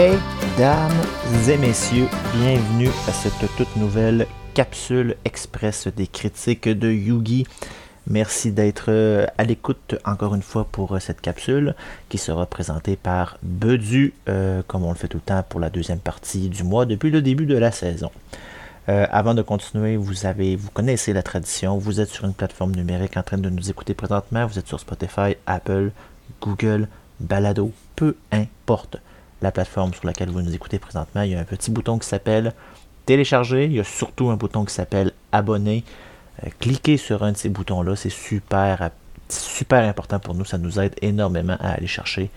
Mesdames et messieurs, bienvenue à cette toute nouvelle capsule express des critiques de Yugi. Merci d'être euh, à l'écoute encore une fois pour euh, cette capsule qui sera présentée par Bedu, euh, comme on le fait tout le temps pour la deuxième partie du mois depuis le début de la saison. avant de continuer, vous connaissez la tradition. Vous êtes sur une plateforme numérique en train de nous écouter présentement. Vous êtes sur Spotify, Apple, Google, Balado, peu importe la plateforme sur laquelle vous nous écoutez présentement. Il y a un petit bouton qui s'appelle télécharger. Il y a surtout un bouton qui s'appelle abonner. Euh, cliquez sur un de ces boutons-là. C'est super, important pour nous. Ça nous aide énormément à aller chercher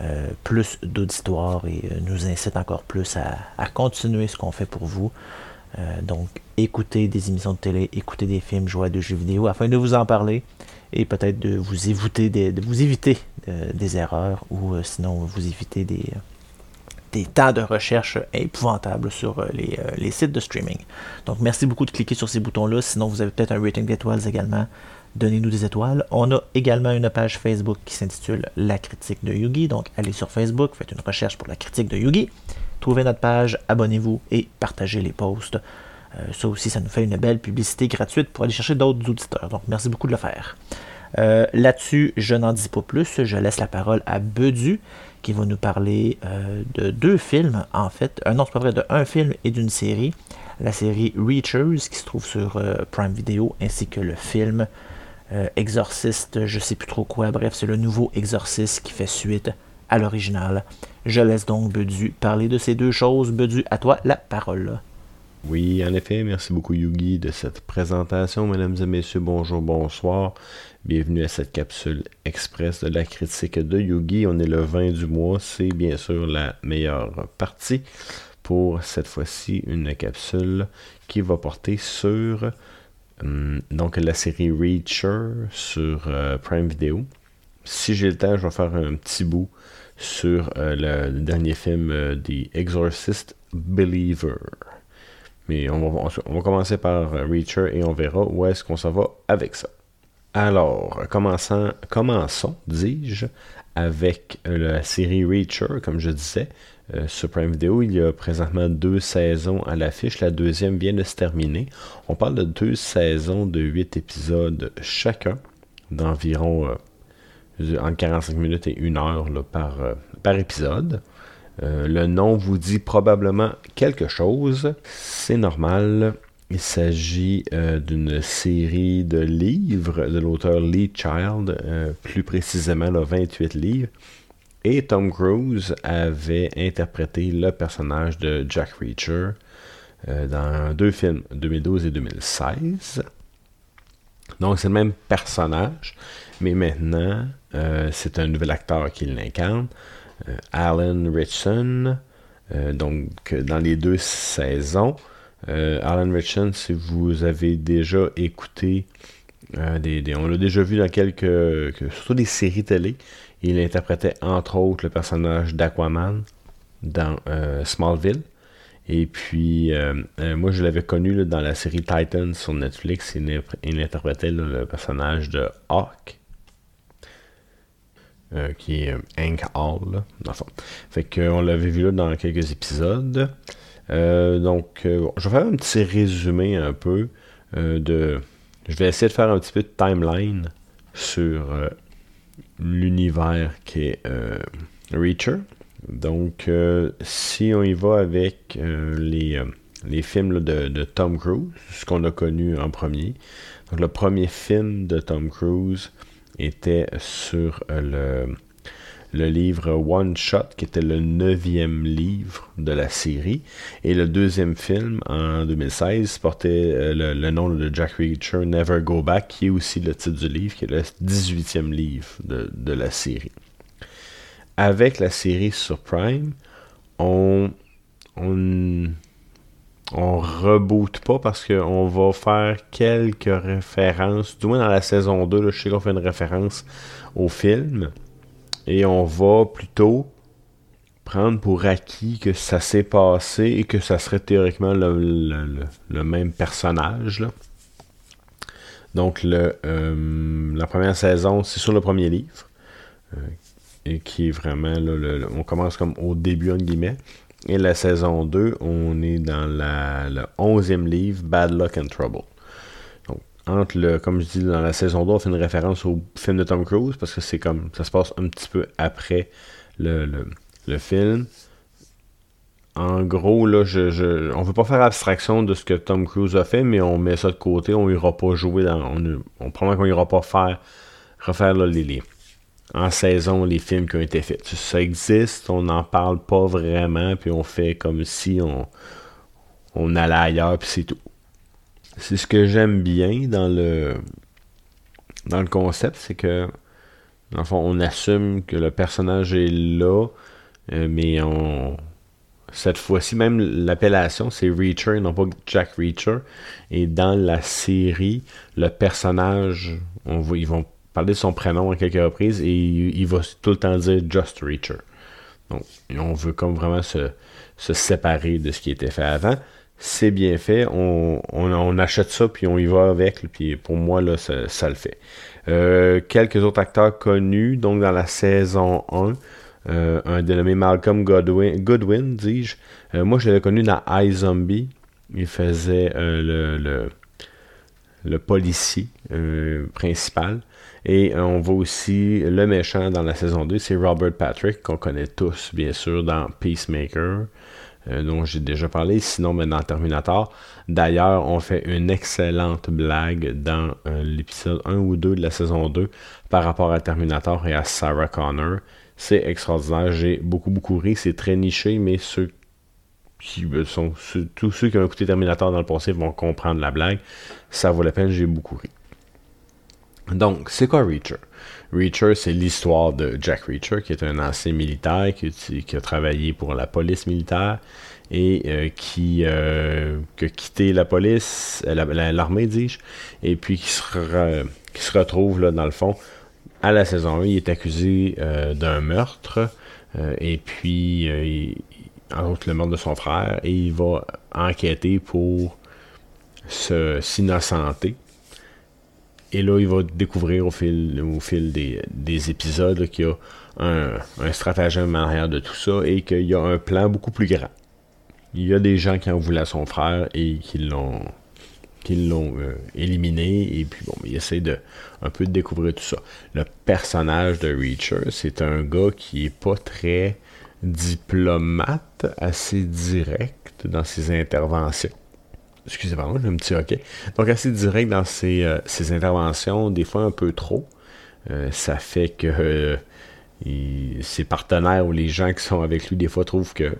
euh, plus d'auditoire et euh, nous incite encore plus à, continuer ce qu'on fait pour vous. donc, écoutez des émissions de télé, écoutez des films, jouer à des jeux vidéo afin de vous en parler et peut-être de vous éviter des, de vous éviter des erreurs ou sinon vous éviter des, des temps de recherche épouvantables sur euh, les, euh, les, sites de streaming. Donc merci beaucoup de cliquer sur ces boutons-là. Sinon, vous avez peut-être un rating d'étoiles également. Donnez-nous des étoiles. On a également une page Facebook qui s'intitule La critique de Yugi. Donc allez sur Facebook, faites une recherche pour la critique de Yugi. Trouvez notre page, abonnez-vous et partagez les posts. Euh, ça aussi, ça nous fait une belle publicité gratuite pour aller chercher d'autres auditeurs. Donc merci beaucoup de le faire. Là-dessus, je n'en dis pas plus. Je laisse la parole à Bedu qui va nous parler euh, de deux films, en fait. Un non, c'est pas vrai, de un film et d'une série. La série Reachers, qui se trouve sur euh, Prime Video, ainsi que le film euh, Exorciste, je sais plus trop quoi. Bref, c'est le nouveau Exorciste qui fait suite à l'original. Je laisse donc Bedu parler de ces deux choses. Bedu, à toi la parole. Oui, en effet, merci beaucoup Yugi de cette présentation. Mesdames et messieurs, bonjour, bonsoir. Bienvenue à cette capsule express de la critique de Yugi. On est le 20 du mois, c'est bien sûr la meilleure partie pour cette fois-ci une capsule qui va porter sur hum, donc la série Reacher sur euh, Prime Video. Si j'ai le temps, je vais faire un petit bout sur euh, le, dernier film euh, The Exorcist Believer. Mais on va, commencer par Reacher et on verra où est-ce qu'on s'en va avec ça. Alors, commençons, dis-je, avec la série Reacher, comme je disais. Euh, sur Prime Video, il y a présentement deux saisons à l'affiche. La deuxième vient de se terminer. On parle de deux saisons de huit épisodes chacun, d'environ euh, entre 45 minutes et une heure par, euh, par épisode. Euh, le nom vous dit probablement quelque chose. C'est normal. Il s'agit euh, d'une série de livres de l'auteur Lee Child, euh, plus précisément 28 livres. Et Tom Cruise avait interprété le personnage de Jack Reacher dans deux films, 2012 et 2016. Donc c'est le même personnage, mais maintenant c'est un nouvel acteur qui l'incarne. Euh, Alan Richson. Euh, donc, dans les deux saisons. Euh, Alan Richson, si vous avez déjà écouté, des, on l'a déjà vu dans quelques, surtout des séries télé. Il interprétait entre autres le personnage d'Aquaman dans Smallville. Et puis, moi, je l'avais connu dans la série Titan sur Netflix. Il, interprétait le personnage de Hawk. Euh, qui est euh, Hank Hall, dans le fond. Fait qu'on l'avait vu là dans quelques épisodes. Euh, donc, je vais faire un petit résumé un peu de. Je vais essayer de faire un petit peu de timeline sur l'univers qui est Reacher. Donc, si on y va avec les, les films de, Tom Cruise, ce qu'on a connu en premier. Donc, le premier film de Tom Cruise, était sur euh, le, le livre One Shot, qui était le neuvième livre de la série. Et le deuxième film, en 2016, portait euh, le, nom de Jack Reacher, Never Go Back, qui est aussi le titre du livre, qui est le 18e livre de, de la série. Avec la série sur Prime, on, on on reboot pas parce qu'on va faire quelques références, du moins dans la saison 2, je sais qu'on fait une référence au film, et on va plutôt prendre pour acquis que ça s'est passé et que ça serait théoriquement le, même personnage. Donc euh, la première saison, c'est sur le premier livre. Euh, et qui est vraiment, on commence comme au début, en guillemets. Et la saison 2, on est dans le 11e livre, Bad Luck and Trouble. Donc, entre le, comme je dis, dans la saison 2, on fait une référence au film de Tom Cruise, parce que c'est comme, ça se passe un petit peu après le, le, film. En gros, là, je, on veut pas faire abstraction de ce que Tom Cruise a fait, mais on met ça de côté, on ira pas jouer dans, on, on promet qu'on ira pas faire, refaire les, les en saison les films qui ont été faits. Ça existe, on n'en parle pas vraiment, puis on fait comme si on, on allait ailleurs, puis c'est tout. C'est ce que j'aime bien dans le dans le concept, c'est que dans le fond, on assume que le personnage est là, euh, mais on cette fois-ci, même l'appellation, c'est Reacher, non pas Jack Reacher. Et dans la série, le personnage, on ils vont parler de son prénom à quelques reprises et il, va tout le temps dire Just Reacher. Donc, on veut comme vraiment se, séparer de ce qui était fait avant. C'est bien fait, on, achète ça puis on y va avec, puis pour moi, là, ça, le fait. Euh, quelques autres acteurs connus, donc dans la saison 1, euh, un dénommé Malcolm Godwin, Goodwin, dis-je. Euh, moi, je l'avais connu dans iZombie. Il faisait le, policier principal. Et on voit aussi le méchant dans la saison 2, c'est Robert Patrick, qu'on connaît tous, bien sûr, dans Peacemaker, euh, dont j'ai déjà parlé, sinon mais dans Terminator. D'ailleurs, on fait une excellente blague dans euh, l'épisode 1 ou 2 de la saison 2 par rapport à Terminator et à Sarah Connor. C'est extraordinaire, j'ai beaucoup beaucoup ri, c'est très niché, mais ceux qui sont tous ceux qui ont écouté Terminator dans le passé vont comprendre la blague. Ça vaut la peine, j'ai beaucoup ri. Donc, c'est quoi Reacher? Reacher, c'est l'histoire de Jack Reacher, qui est un ancien militaire qui, a travaillé pour la police militaire et euh, qui, euh, a quitté la police, euh, l'armée, dis-je, et puis qui se, qui retrouve, là, dans le fond, à la saison 1, il est accusé d'un meurtre, et puis, il, en outre, le meurtre de son frère, et il va enquêter pour s'innocenter. Et là, il va découvrir au fil, au fil des, épisodes qu'il y a un, stratagème en arrière de tout ça et qu'il y a un plan beaucoup plus grand. Il y a des gens qui en voulaient à son frère et qui l'ont l'ont euh, éliminé et puis bon il essaie de un peu de découvrir tout ça le personnage de Reacher c'est un gars qui est pas très diplomate assez direct dans ses interventions Excusez-moi, j'ai un petit hockey. Donc, assez direct dans ses, euh, interventions, des fois un peu trop. Euh, ça fait que euh, ses partenaires ou les gens qui sont avec lui, des fois, trouvent que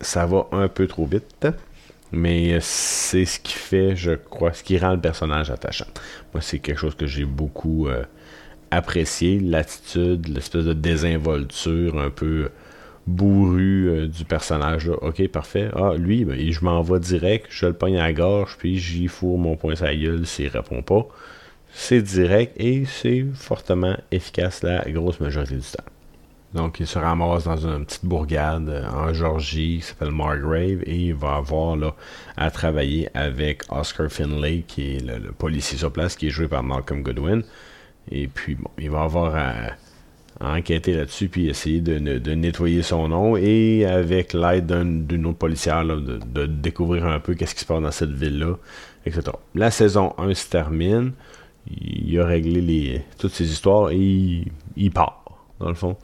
ça va un peu trop vite. Mais c'est ce qui fait, je crois, ce qui rend le personnage attachant. Moi, c'est quelque chose que j'ai beaucoup apprécié. L'attitude, l'espèce de désinvolture un peu bourru euh, du personnage. Là. Ok, parfait. Ah, lui, ben, je m'en vais direct, je le pogne à la gorge, puis j'y fourre mon poing sa gueule s'il répond pas. C'est direct et c'est fortement efficace la grosse majorité du temps. Donc, il se ramasse dans une petite bourgade euh, en Georgie qui s'appelle Margrave et il va avoir là, à travailler avec Oscar Finlay, qui est le, policier sur place, qui est joué par Malcolm Goodwin. Et puis, bon, il va avoir à enquêter là-dessus puis essayer de, nettoyer son nom et avec l'aide d'une autre policière de, découvrir un peu qu'est-ce qui se passe dans cette ville-là, etc. La saison 1 se termine, il a réglé toutes ces histoires et il, part, dans le fond.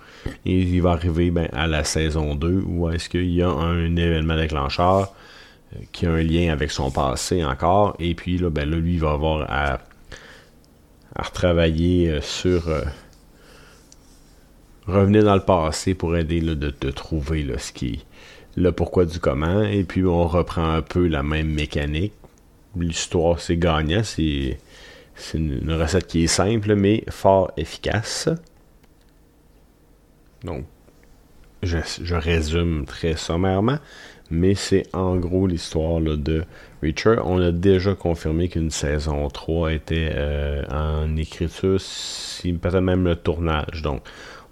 Et il va arriver ben, à la saison 2 où est-ce qu'il y a un événement déclencheur euh, qui a un lien avec son passé encore. Et puis là, ben, là lui, il va avoir à, à retravailler euh, sur... Euh, revenir dans le passé pour aider de, de, trouver ce qui le pourquoi du comment. Et puis on reprend un peu la même mécanique. L'histoire c'est gagnant, c'est une, recette qui est simple mais fort efficace. Donc je, résume très sommairement, mais c'est en gros l'histoire de Reacher. On a déjà confirmé qu'une saison 3 était euh, en écriture, si peut-être même le tournage. Donc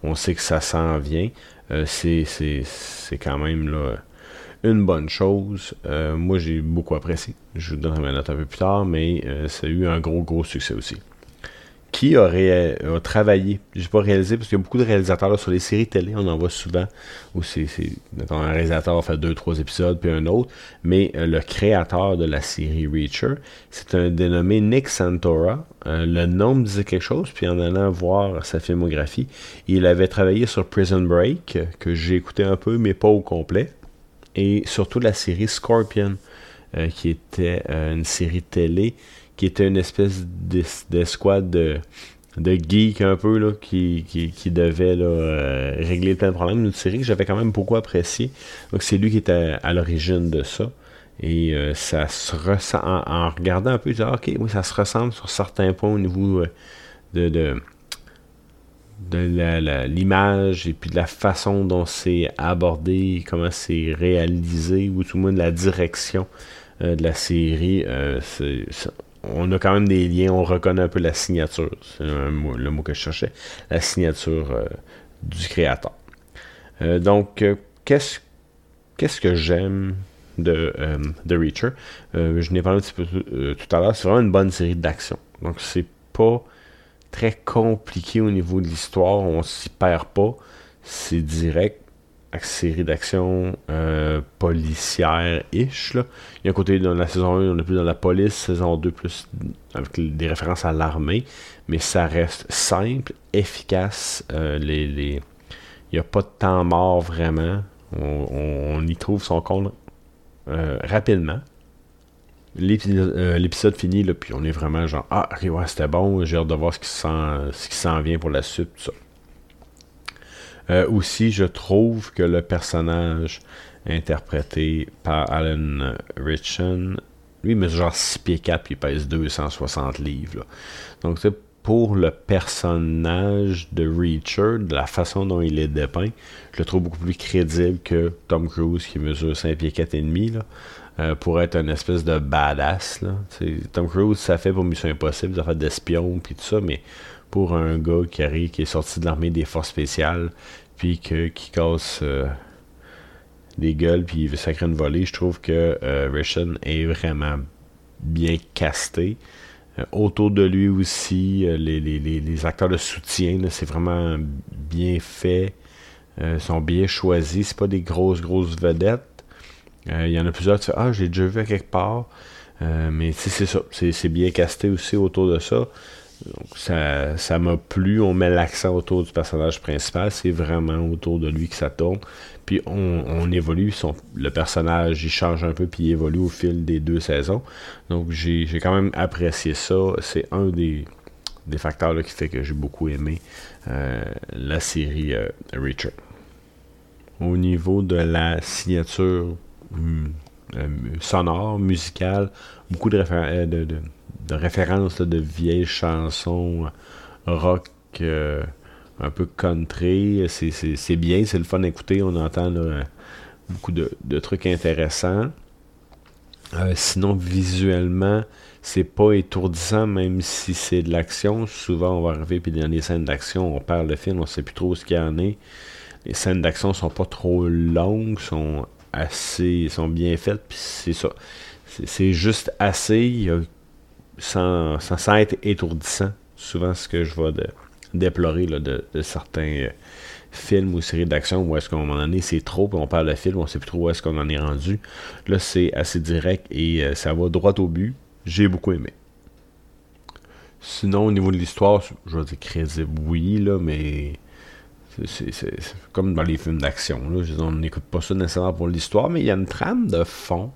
on sait que ça s'en vient. Euh, c'est quand même là, une bonne chose. Euh, moi, j'ai beaucoup apprécié. Je vous donnerai ma note un peu plus tard, mais euh, ça a eu un gros, gros succès aussi. Qui a, travaillé, j'ai pas réalisé, parce qu'il y a beaucoup de réalisateurs sur les séries télé, on en voit souvent, où c'est, un réalisateur fait deux, trois épisodes, puis un autre, mais euh, le créateur de la série Reacher, c'est un dénommé Nick Santora. Euh, le nom me disait quelque chose, puis en allant voir sa filmographie, il avait travaillé sur Prison Break, que j'ai écouté un peu, mais pas au complet, et surtout la série Scorpion, euh, qui était une série télé qui était une espèce d'escouade de, de geeks un peu là, qui, qui, devait là, euh, régler plein de problèmes. Une série que j'avais quand même beaucoup appréciée. Donc c'est lui qui était à, l'origine de ça. Et euh, ça se ressent en, regardant un peu, je ok, oui, ça se ressemble sur certains points au niveau euh, de, de, de l'image et puis de la façon dont c'est abordé, comment c'est réalisé, ou tout le moins de la direction de la série. On a quand même des liens, on reconnaît un peu la signature, c'est le mot que je cherchais, la signature euh, du créateur. Euh, donc, euh, qu'est-ce, que j'aime de, Reacher? Je n'ai parlé un petit peu tout à l'heure, c'est vraiment une bonne série d'action. Donc, c'est pas très compliqué au niveau de l'histoire, on s'y perd pas, c'est direct série d'action euh, policière-ish. Il y a un côté dans la saison 1, on est plus dans la police, saison 2 plus avec des références à l'armée, mais ça reste simple, efficace. Euh, les, les... Il n'y a pas de temps mort vraiment. On, y trouve son compte euh, rapidement. L'épisode finit, puis on est vraiment genre Ah, ok, ouais, c'était bon, j'ai hâte de voir ce qui s'en vient pour la suite. Tout ça. Euh, aussi, je trouve que le personnage interprété par Alan Richon, lui, il mesure genre 6 pieds 4 puis il pèse 260 livres. Donc, c'est pour le personnage de Reacher, de la façon dont il est dépeint, je le trouve beaucoup plus crédible que Tom Cruise qui mesure 5 pieds 4 et demi. Là. Euh, pour être une espèce de badass. Là. Tom Cruise, ça fait pour Mission Impossible, ça fait d'espion puis tout ça, mais pour un gars qui arrive, qui est sorti de l'armée des forces spéciales, puis que, qui casse euh, des gueules, puis il veut sacrer une volée, je trouve que euh, est vraiment bien casté. Euh, autour de lui aussi, euh, les, les, acteurs de soutien, c'est vraiment bien fait. Sont bien choisis. C'est pas des grosses, grosses vedettes. Il y en a plusieurs qui Ah, j'ai déjà vu à quelque part. mais c'est ça. C'est bien casté aussi autour de ça. Donc ça, ça m'a plu. On met l'accent autour du personnage principal. C'est vraiment autour de lui que ça tourne. Puis on, évolue. Le personnage, il change un peu, puis il évolue au fil des deux saisons. Donc j'ai quand même apprécié ça. C'est un des, facteurs qui fait que j'ai beaucoup aimé euh, la série euh, Richard. Au niveau de la signature hmm, euh, sonore, musicale, beaucoup de, de de références de vieilles chansons rock euh, un peu country. C'est bien, c'est le fun d'écouter. On entend beaucoup de, trucs intéressants. Euh, sinon, visuellement, c'est pas étourdissant, même si c'est de l'action. Souvent, on va arriver, puis dans les scènes d'action, on perd le film, on sait plus trop ce qu'il y en est. Les scènes d'action sont pas trop longues, sont assez, sont bien faites, puis c'est ça. C'est juste assez. Il y a sans, sans, être étourdissant. Souvent, ce que je vais déplorer de, certains euh, films ou séries d'action où est-ce qu'à un moment donné c'est trop, puis on parle de film, on sait plus trop où est-ce qu'on en est rendu. Là, c'est assez direct et euh, ça va droit au but. J'ai beaucoup aimé. Sinon, au niveau de l'histoire, je vais dire crédible, oui, là, mais c'est comme dans les films d'action. On n'écoute pas ça nécessairement pour l'histoire, mais il y a une trame de fond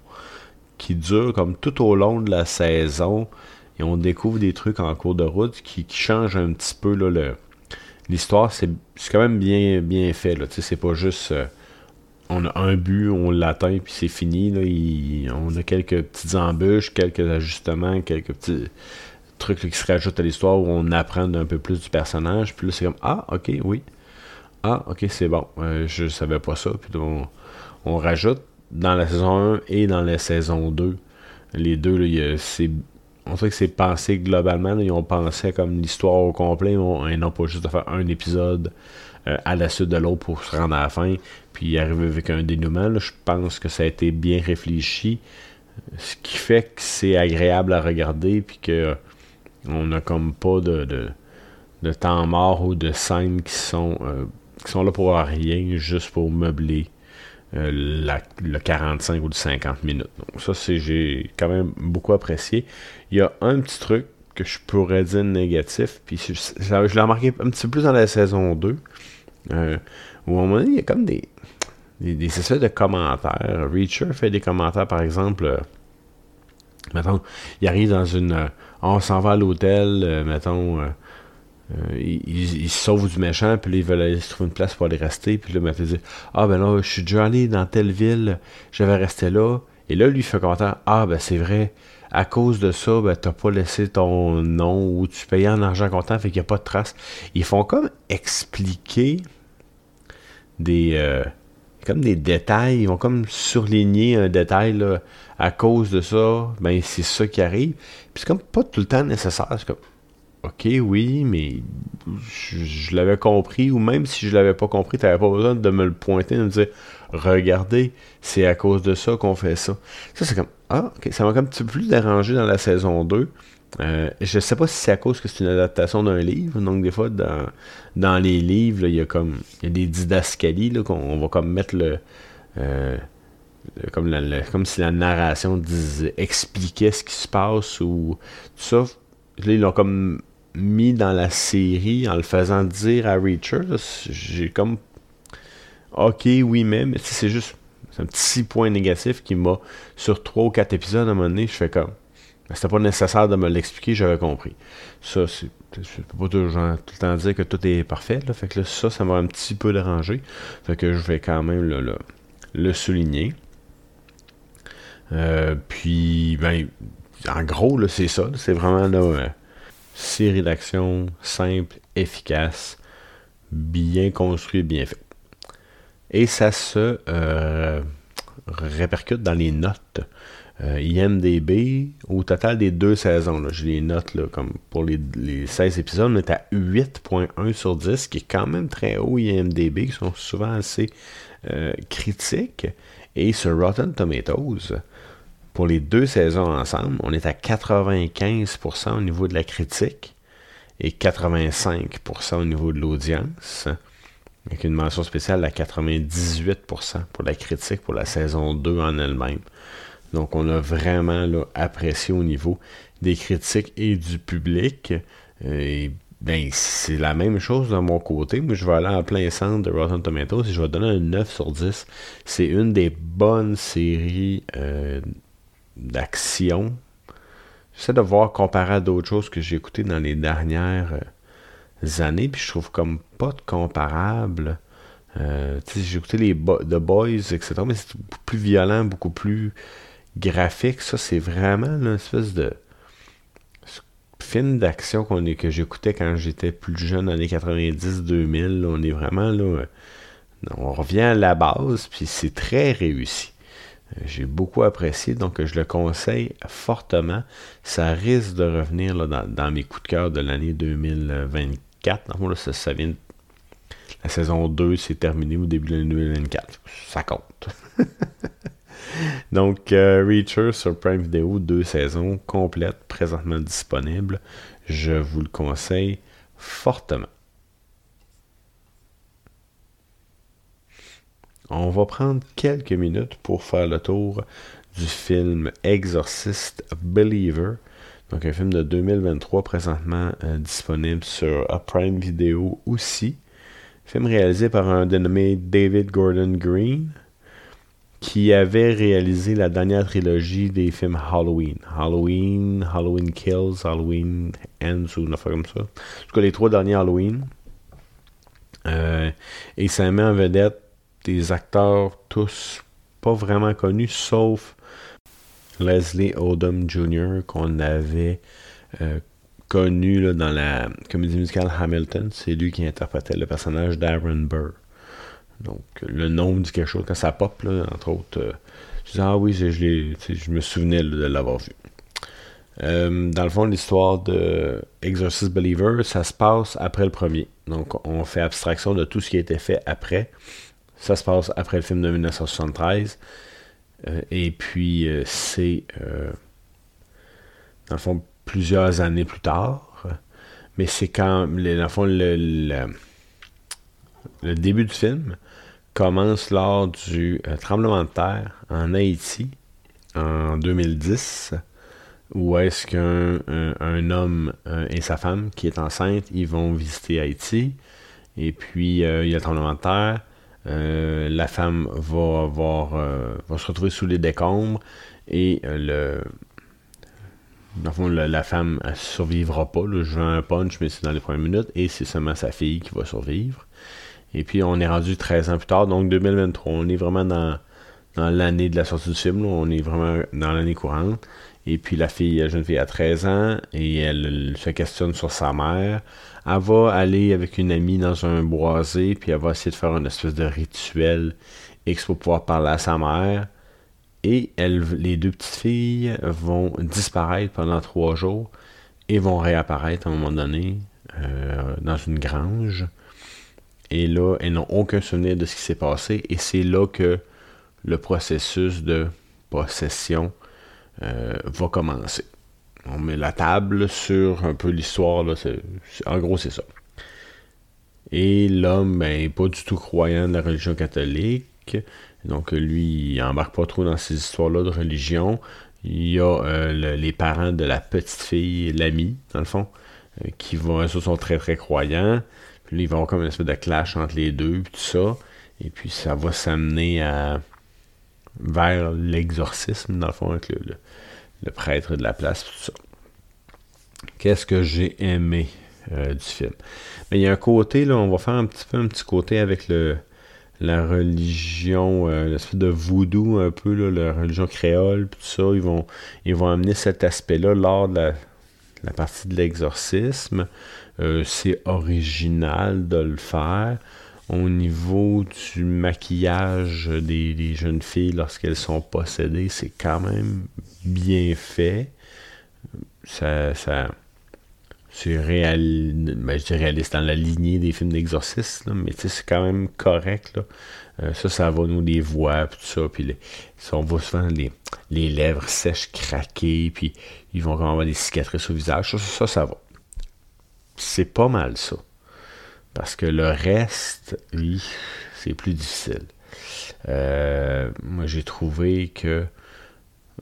qui dure comme tout au long de la saison. Et on découvre des trucs en cours de route qui, changent un petit peu le, l'histoire. C'est, quand même bien, bien fait. Là. C'est pas juste euh, on a un but, on l'atteint, puis c'est fini. Là. on a quelques petites embûches, quelques ajustements, quelques petits trucs qui se rajoutent à l'histoire où on apprend un peu plus du personnage. Puis là, c'est comme Ah, ok, oui. Ah, ok, c'est bon. Euh, je savais pas ça. Puis on, on rajoute dans la saison 1 et dans la saison 2. Les deux, c'est on sait que c'est pensé globalement. ils ont comme l'histoire au complet et non pas juste de faire un épisode euh, à la suite de l'autre pour se rendre à la fin puis arriver avec un dénouement. je pense que ça a été bien réfléchi. Ce qui fait que c'est agréable à regarder puis que on n'a comme pas de, de temps mort ou de scènes qui sont, qui sont là pour rien, juste pour meubler le 45 ou le 50 minutes. Donc ça, c'est j'ai quand même beaucoup apprécié. Il y a un petit truc que je pourrais dire négatif, puis je, l'ai remarqué un petit peu plus dans la saison 2, où à un moment donné, il y a comme des, des, de commentaires. Reacher fait des commentaires, par exemple, euh, mettons, il arrive dans une... Euh, on s'en va à l'hôtel, euh, mettons... il, il, se sauve du méchant, puis là, il veut aller se trouver une place pour aller rester. Puis là, il dit Ah, ben là, je suis déjà allé dans telle ville, j'avais resté là. Et là, lui, il fait commentaire Ah, ben c'est vrai, à cause de ça, ben, t'as pas laissé ton nom ou tu payais en argent comptant, fait qu'il n'y a pas de trace. Ils font comme expliquer des, comme des détails, ils vont comme surligner un détail là, à cause de ça, ben c'est ça qui arrive. Puis c'est comme pas tout le temps nécessaire. Comme OK, oui, mais je, l'avais compris, ou même si je l'avais pas compris, tu n'avais pas besoin de me le pointer, de me dire Regardez, c'est à cause de ça qu'on fait ça. Ça, c'est comme Ah, ok, ça m'a un petit peu plus dérangé dans la saison 2. Euh, je sais pas si c'est à cause que c'est une adaptation d'un livre. Donc, des fois, dans, dans les livres, il y a comme y a des didascalies qu'on va comme mettre le. Euh, comme, comme si la narration disait, expliquait ce qui se passe ou tout ça. Là, ils l'ont comme mis dans la série en le faisant dire à Reacher. J'ai comme. Ok, oui, mais, mais c'est juste. C'est un petit point négatif qui m'a. Sur trois ou quatre épisodes, à un moment donné, je fais comme. C'était pas nécessaire de me l'expliquer, j'avais compris. Ça, c'est. Je peux pas tout, tout, le temps dire que tout est parfait. Là, fait que là, ça, ça m'a un petit peu dérangé. Fait que je vais quand même le, souligner. Euh, puis, ben, en gros, c'est ça. C'est vraiment là, euh, série d'action simple, efficace, bien construit, bien fait. Et ça se euh, répercute dans les notes. Euh, IMDB, au total des deux saisons, j'ai les notes comme pour les, 16 épisodes, on est à 8.1 sur 10, qui est quand même très haut IMDB, qui sont souvent assez euh, critiques. Et sur Rotten Tomatoes, pour les deux saisons ensemble, on est à 95% au niveau de la critique et 85% au niveau de l'audience. Avec une mention spéciale à 98% pour la critique pour la saison 2 en elle-même. Donc, on a vraiment apprécié au niveau des critiques et du public. Et ben, c'est la même chose de mon côté. Moi, je vais aller en plein centre de Rotten Tomatoes et je vais donner un 9 sur 10. C'est une des bonnes séries euh, d'action. J'essaie de voir comparé à d'autres choses que j'ai écoutées dans les dernières euh, années, puis je trouve comme pas de comparable. Euh, j'ai écouté les The Boys, etc., mais c'est beaucoup plus violent, beaucoup plus graphique, ça, c'est vraiment une espèce de film d'action que j'écoutais quand j'étais plus jeune, dans les 90-2000. On est vraiment là. Euh, on revient à la base, puis c'est très réussi. J'ai beaucoup apprécié, donc je le conseille fortement. Ça risque de revenir dans, mes coups de cœur de l'année 2024. Dans ça, vient la saison 2, c'est terminé au début de l'année 2024. Ça compte. Donc, euh, Reacher sur Prime Video, deux saisons complètes, présentement disponibles. Je vous le conseille fortement. On va prendre quelques minutes pour faire le tour du film Exorcist Believer. Donc un film de 2023 présentement euh, disponible sur Prime Video aussi. Film réalisé par un dénommé David Gordon Green qui avait réalisé la dernière trilogie des films Halloween. Halloween, Halloween Kills, Halloween Ends ou une affaire comme ça. En tout cas, les trois derniers Halloween. Euh, et ça met en vedette des acteurs tous pas vraiment connus, sauf Leslie Odom Jr. qu'on avait euh, connu dans la comédie musicale Hamilton. C'est lui qui interprétait le personnage d'Aaron Burr. Donc, le nom dit quelque chose. Quand ça pop, là, entre autres, euh, je ah oui, je, je me souvenais de l'avoir vu. Euh, dans le fond, l'histoire de Exorcist Believer, ça se passe après le premier. Donc, on fait abstraction de tout ce qui a été fait après. Ça se passe après le film de 1973. Euh, et puis, c'est, dans le fond, plusieurs années plus tard. Mais c'est quand, le, fond, le, début du film commence lors du euh, tremblement de terre en Haïti en 2010 où est-ce qu'un un, homme euh, et sa femme qui est enceinte, ils vont visiter Haïti. Et puis, euh, il y a le tremblement de terre. La femme va, avoir, va se retrouver sous les décombres et le, dans le fond, la, femme ne survivra pas. Je veux un punch, mais c'est dans les premières minutes. Et c'est seulement sa fille qui va survivre. Et puis, on est rendu 13 ans plus tard, donc 2023. On est vraiment dans, l'année de la sortie du film. On est vraiment dans l'année courante. Et puis, la fille, la jeune fille a 13 ans et elle, se questionne sur sa mère. Elle va aller avec une amie dans un boisé, puis elle va essayer de faire une espèce de rituel X pour pouvoir parler à sa mère. Et les deux petites filles vont disparaître pendant trois jours et vont réapparaître à un moment donné euh, dans une grange. Et là, elles n'ont aucun souvenir de ce qui s'est passé. Et c'est là que le processus de possession euh, va commencer. On met la table sur un peu l'histoire. En gros, c'est ça. Et l'homme, ben, pas du tout croyant de la religion catholique, donc lui, il embarque pas trop dans ces histoires-là de religion. Il y a euh, les parents de la petite fille, l'ami, dans le fond, euh, qui vont, eux sont très très croyants. Puis là, ils vont avoir comme une espèce de clash entre les deux, puis tout ça. Et puis ça va s'amener à vers l'exorcisme, dans le fond, avec le, prêtre de la place, tout ça. Qu'est-ce que j'ai aimé euh, du film? Mais il y a un côté, là, on va faire un petit peu un petit côté avec le, la religion, euh, l'espèce de voodoo un peu, la religion créole, tout ça, ils vont, ils vont amener cet aspect-là lors de la, partie de l'exorcisme. Euh, c'est original de le faire. Au niveau du maquillage des, jeunes filles lorsqu'elles sont possédées, c'est quand même bien fait. C'est ben, réaliste dans la lignée des films d'exorcisme, mais c'est quand même correct. Euh, ça, ça va nous les voix, tout ça, puis les, on voit souvent les, lèvres sèches craquer, puis ils vont avoir des cicatrices au visage. Ça, ça, ça va. C'est pas mal ça. Parce que le reste, c'est plus difficile. Euh, moi, j'ai trouvé que.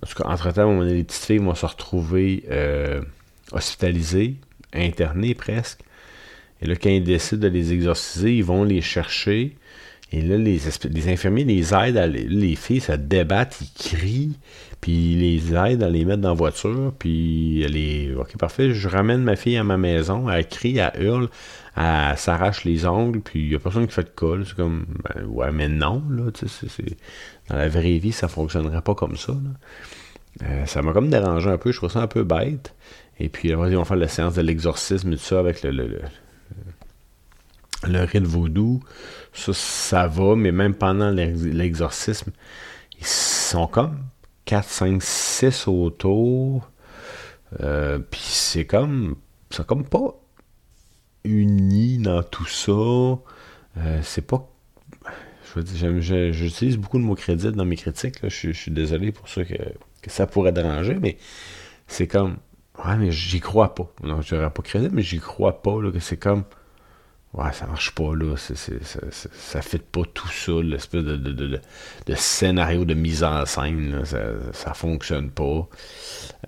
En tout cas, entre-temps, les petites filles vont se retrouver euh, hospitalisées internés presque. Et là, quand ils décident de les exorciser, ils vont les chercher. Et là, les, les infirmiers les aident, à les, filles se débattent, ils crient, puis ils les aident à les mettre dans la voiture, puis ok, parfait, je ramène ma fille à ma maison, elle crie, elle hurle, elle s'arrache les ongles, puis il n'y a personne qui fait de colle, c'est comme, ben, ouais, mais non, là, tu sais, dans la vraie vie, ça fonctionnerait pas comme ça, euh, ça m'a comme dérangé un peu, je trouve ça un peu bête. Et puis, après, ils vont faire la séance de l'exorcisme et tout ça avec le, le, le, le vaudou. Ça, ça va, mais même pendant l'exorcisme, ils sont comme 4, 5, 6 autour. Euh, puis c'est comme. C'est comme pas uni dans tout ça. Euh, c'est pas. J'utilise beaucoup de mots crédits dans mes critiques. Je, suis désolé pour ça que, ça pourrait déranger, mais c'est comme Ouais, mais j'y crois pas. Non, je pas crédit, mais j'y crois pas, là, que c'est comme. Ouais, ça marche pas, là. ça, ça fait pas tout ça, l'espèce de, de, scénario de mise en scène, Ça, ça fonctionne pas.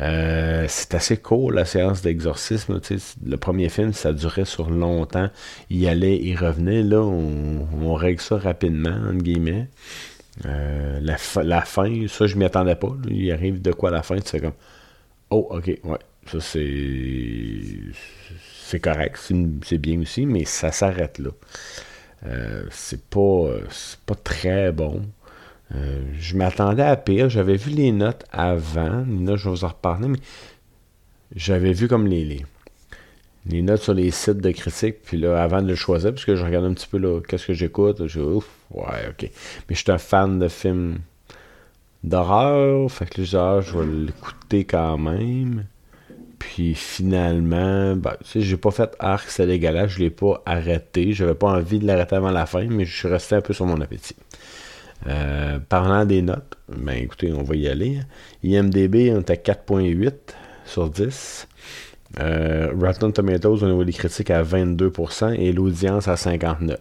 Euh, c'est assez court, la séance d'exorcisme. Le premier film, ça durait sur longtemps. Il allait, il revenait. Là, on, règle ça rapidement, entre guillemets. Euh, la, la, fin, ça, je m'y attendais pas. Il arrive de quoi la fin, tu fais comme. Oh, ok, ouais, ça, c'est. Correct, c'est bien aussi, mais ça s'arrête là. Euh, c'est pas, pas très bon. Euh, je m'attendais à pire. J'avais vu les notes avant. Les notes, je vais vous en reparler, mais j'avais vu comme les, les, notes sur les sites de critiques. Puis là, avant de le choisir, parce que je regardais un petit peu là, qu'est-ce que j'écoute, je ouf, ouais, ok. Mais je suis un fan de films d'horreur. Fait que là, ah, je vais l'écouter quand même. Puis finalement, ben, tu sais, j'ai pas fait arc, c'est dégueulasse, je l'ai pas arrêté. J'avais pas envie de l'arrêter avant la fin, mais je suis resté un peu sur mon appétit. Euh, parlant des notes, ben écoutez, on va y aller. IMDB, on est à 4.8 sur 10. Euh, Rotten Tomatoes au niveau des critiques à 22% et l'audience à 59%. Moi,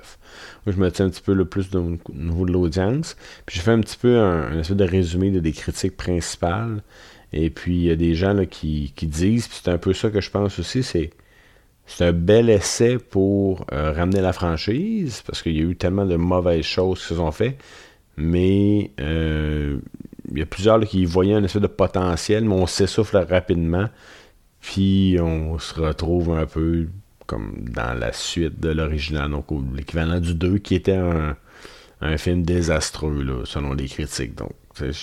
je me tiens un petit peu le plus au niveau de l'audience. Puis j'ai fait un petit peu un, un espèce de résumé de des critiques principales. Et puis il y a des gens qui, disent, puis c'est un peu ça que je pense aussi, c'est un bel essai pour euh, ramener la franchise, parce qu'il y a eu tellement de mauvaises choses qui se sont faites. Mais euh, il y a plusieurs qui voyaient un espèce de potentiel, mais on s'essouffle rapidement. Puis on se retrouve un peu comme dans la suite de l'original, donc l'équivalent du 2, qui était un, film désastreux, selon les critiques. Donc,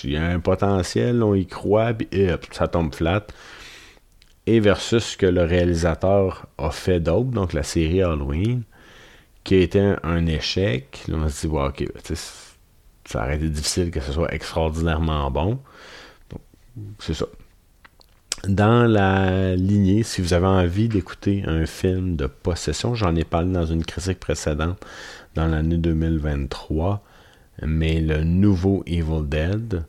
il y a un potentiel, on y croit, puis ça tombe flat. Et versus ce que le réalisateur a fait d'autre, donc la série Halloween, qui a été un, échec. On se dit, ok, ça aurait été difficile que ce soit extraordinairement bon. C'est ça dans la lignée, si vous avez envie d'écouter un film de possession, j'en ai parlé dans une critique précédente dans l'année 2023, mais le nouveau Evil Dead,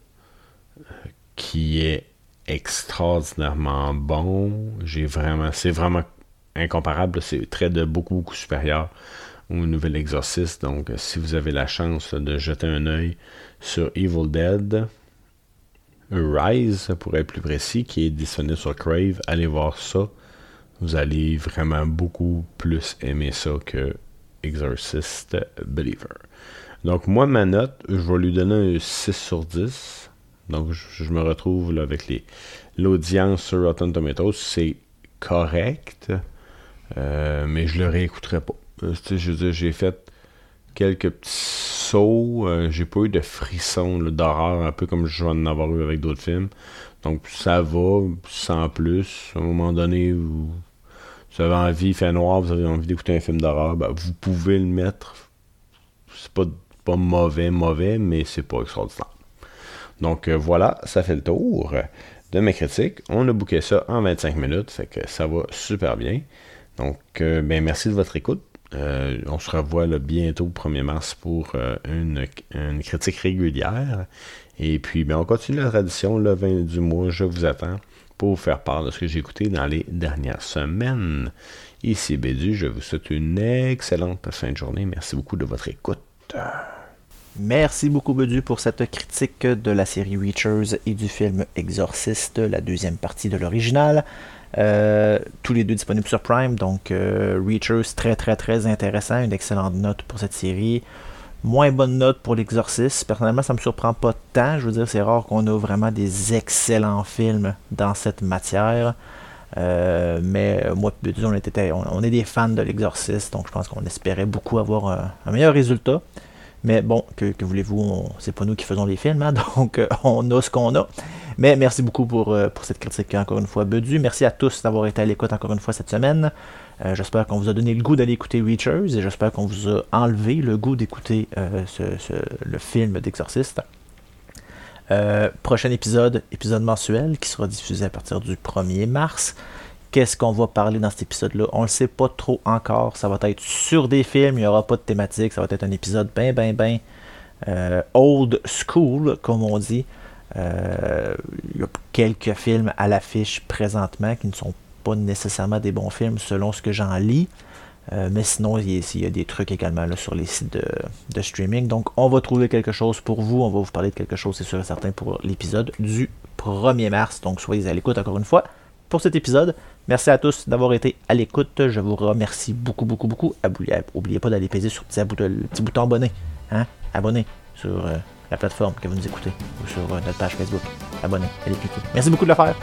qui est extraordinairement bon, j'ai vraiment, c'est vraiment incomparable, c'est très de beaucoup, beaucoup supérieur au Nouvel Exorciste. Donc, si vous avez la chance de jeter un œil sur Evil Dead, Rise, pour être plus précis, qui est disponible sur Crave. Allez voir ça. Vous allez vraiment beaucoup plus aimer ça que Exorcist Believer. Donc, moi, ma note, je vais lui donner un 6 sur 10. Donc, je, me retrouve avec les, l'audience sur Rotten Tomatoes. C'est correct, euh, mais je le réécouterai pas. Euh, j'ai fait quelques petits sauts. Euh, j'ai pas eu de frissons d'horreur, un peu comme je vais en avoir eu avec d'autres films. Donc ça va, sans plus. À un moment donné, vous, avez envie, fait noir, vous avez envie d'écouter un film d'horreur, ben, vous pouvez le mettre. C'est pas, mauvais, mauvais, mais c'est pas extraordinaire. Donc euh, voilà, ça fait le tour de mes critiques. On a booké ça en 25 minutes, fait que ça va super bien. Donc, euh, ben, merci de votre écoute. Euh, on se revoit bientôt le 1er mars pour une, critique régulière. Et puis, ben, on continue la tradition. Le 20 du mois, je vous attends pour vous faire part de ce que j'ai écouté dans les dernières semaines. Ici Bédu, je vous souhaite une excellente fin de journée. Merci beaucoup de votre écoute. Merci beaucoup Bédu pour cette critique de la série Reachers et du film Exorciste, la deuxième partie de l'original. Euh, tous les deux disponibles sur Prime. Donc, euh, Reachers, très très très intéressant. Une excellente note pour cette série. Moins bonne note pour l'Exorciste. Personnellement, ça me surprend pas tant. Je veux dire, c'est rare qu'on a vraiment des excellents films dans cette matière. Euh, mais moi, était, on, est des fans de l'Exorciste, donc je pense qu'on espérait beaucoup avoir un, meilleur résultat. Mais bon, que, voulez-vous, c'est pas nous qui faisons les films, hein, donc on a ce qu'on a. Mais merci beaucoup pour, euh, pour cette critique, encore une fois, Bedu. Merci à tous d'avoir été à l'écoute encore une fois cette semaine. Euh, j'espère qu'on vous a donné le goût d'aller écouter Reachers et j'espère qu'on vous a enlevé le goût d'écouter euh, le film d'Exorciste. prochain épisode, épisode mensuel, qui sera diffusé à partir du 1er mars. Qu'est-ce qu'on va parler dans cet épisode-là On ne le sait pas trop encore. Ça va être sur des films, il n'y aura pas de thématique. Ça va être un épisode bien, bien, bien old school, comme on dit. Euh, il y a quelques films à l'affiche présentement qui ne sont pas nécessairement des bons films selon ce que j'en lis. Euh, mais sinon, il y, a, des trucs également sur les sites de, streaming. Donc, on va trouver quelque chose pour vous. On va vous parler de quelque chose, c'est sûr et certain, pour l'épisode du 1er mars. Donc, soyez à l'écoute encore une fois pour cet épisode. Merci à tous d'avoir été à l'écoute. Je vous remercie beaucoup, beaucoup, beaucoup. N'oubliez pas d'aller peser sur le petit, bouton abonné. Hein? Abonné sur. Euh, la plateforme que vous nous écoutez ou sur euh, notre page Facebook. Abonnez, allez cliquer. Merci beaucoup de le faire.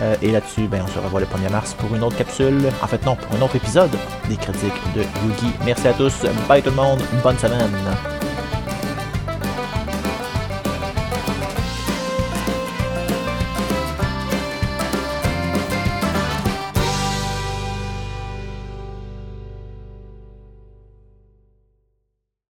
Euh, et là-dessus, ben, on se revoit le 1er mars pour une autre capsule. En fait, non, pour un autre épisode des critiques de Yugi. Merci à tous. Bye tout le monde. Bonne semaine.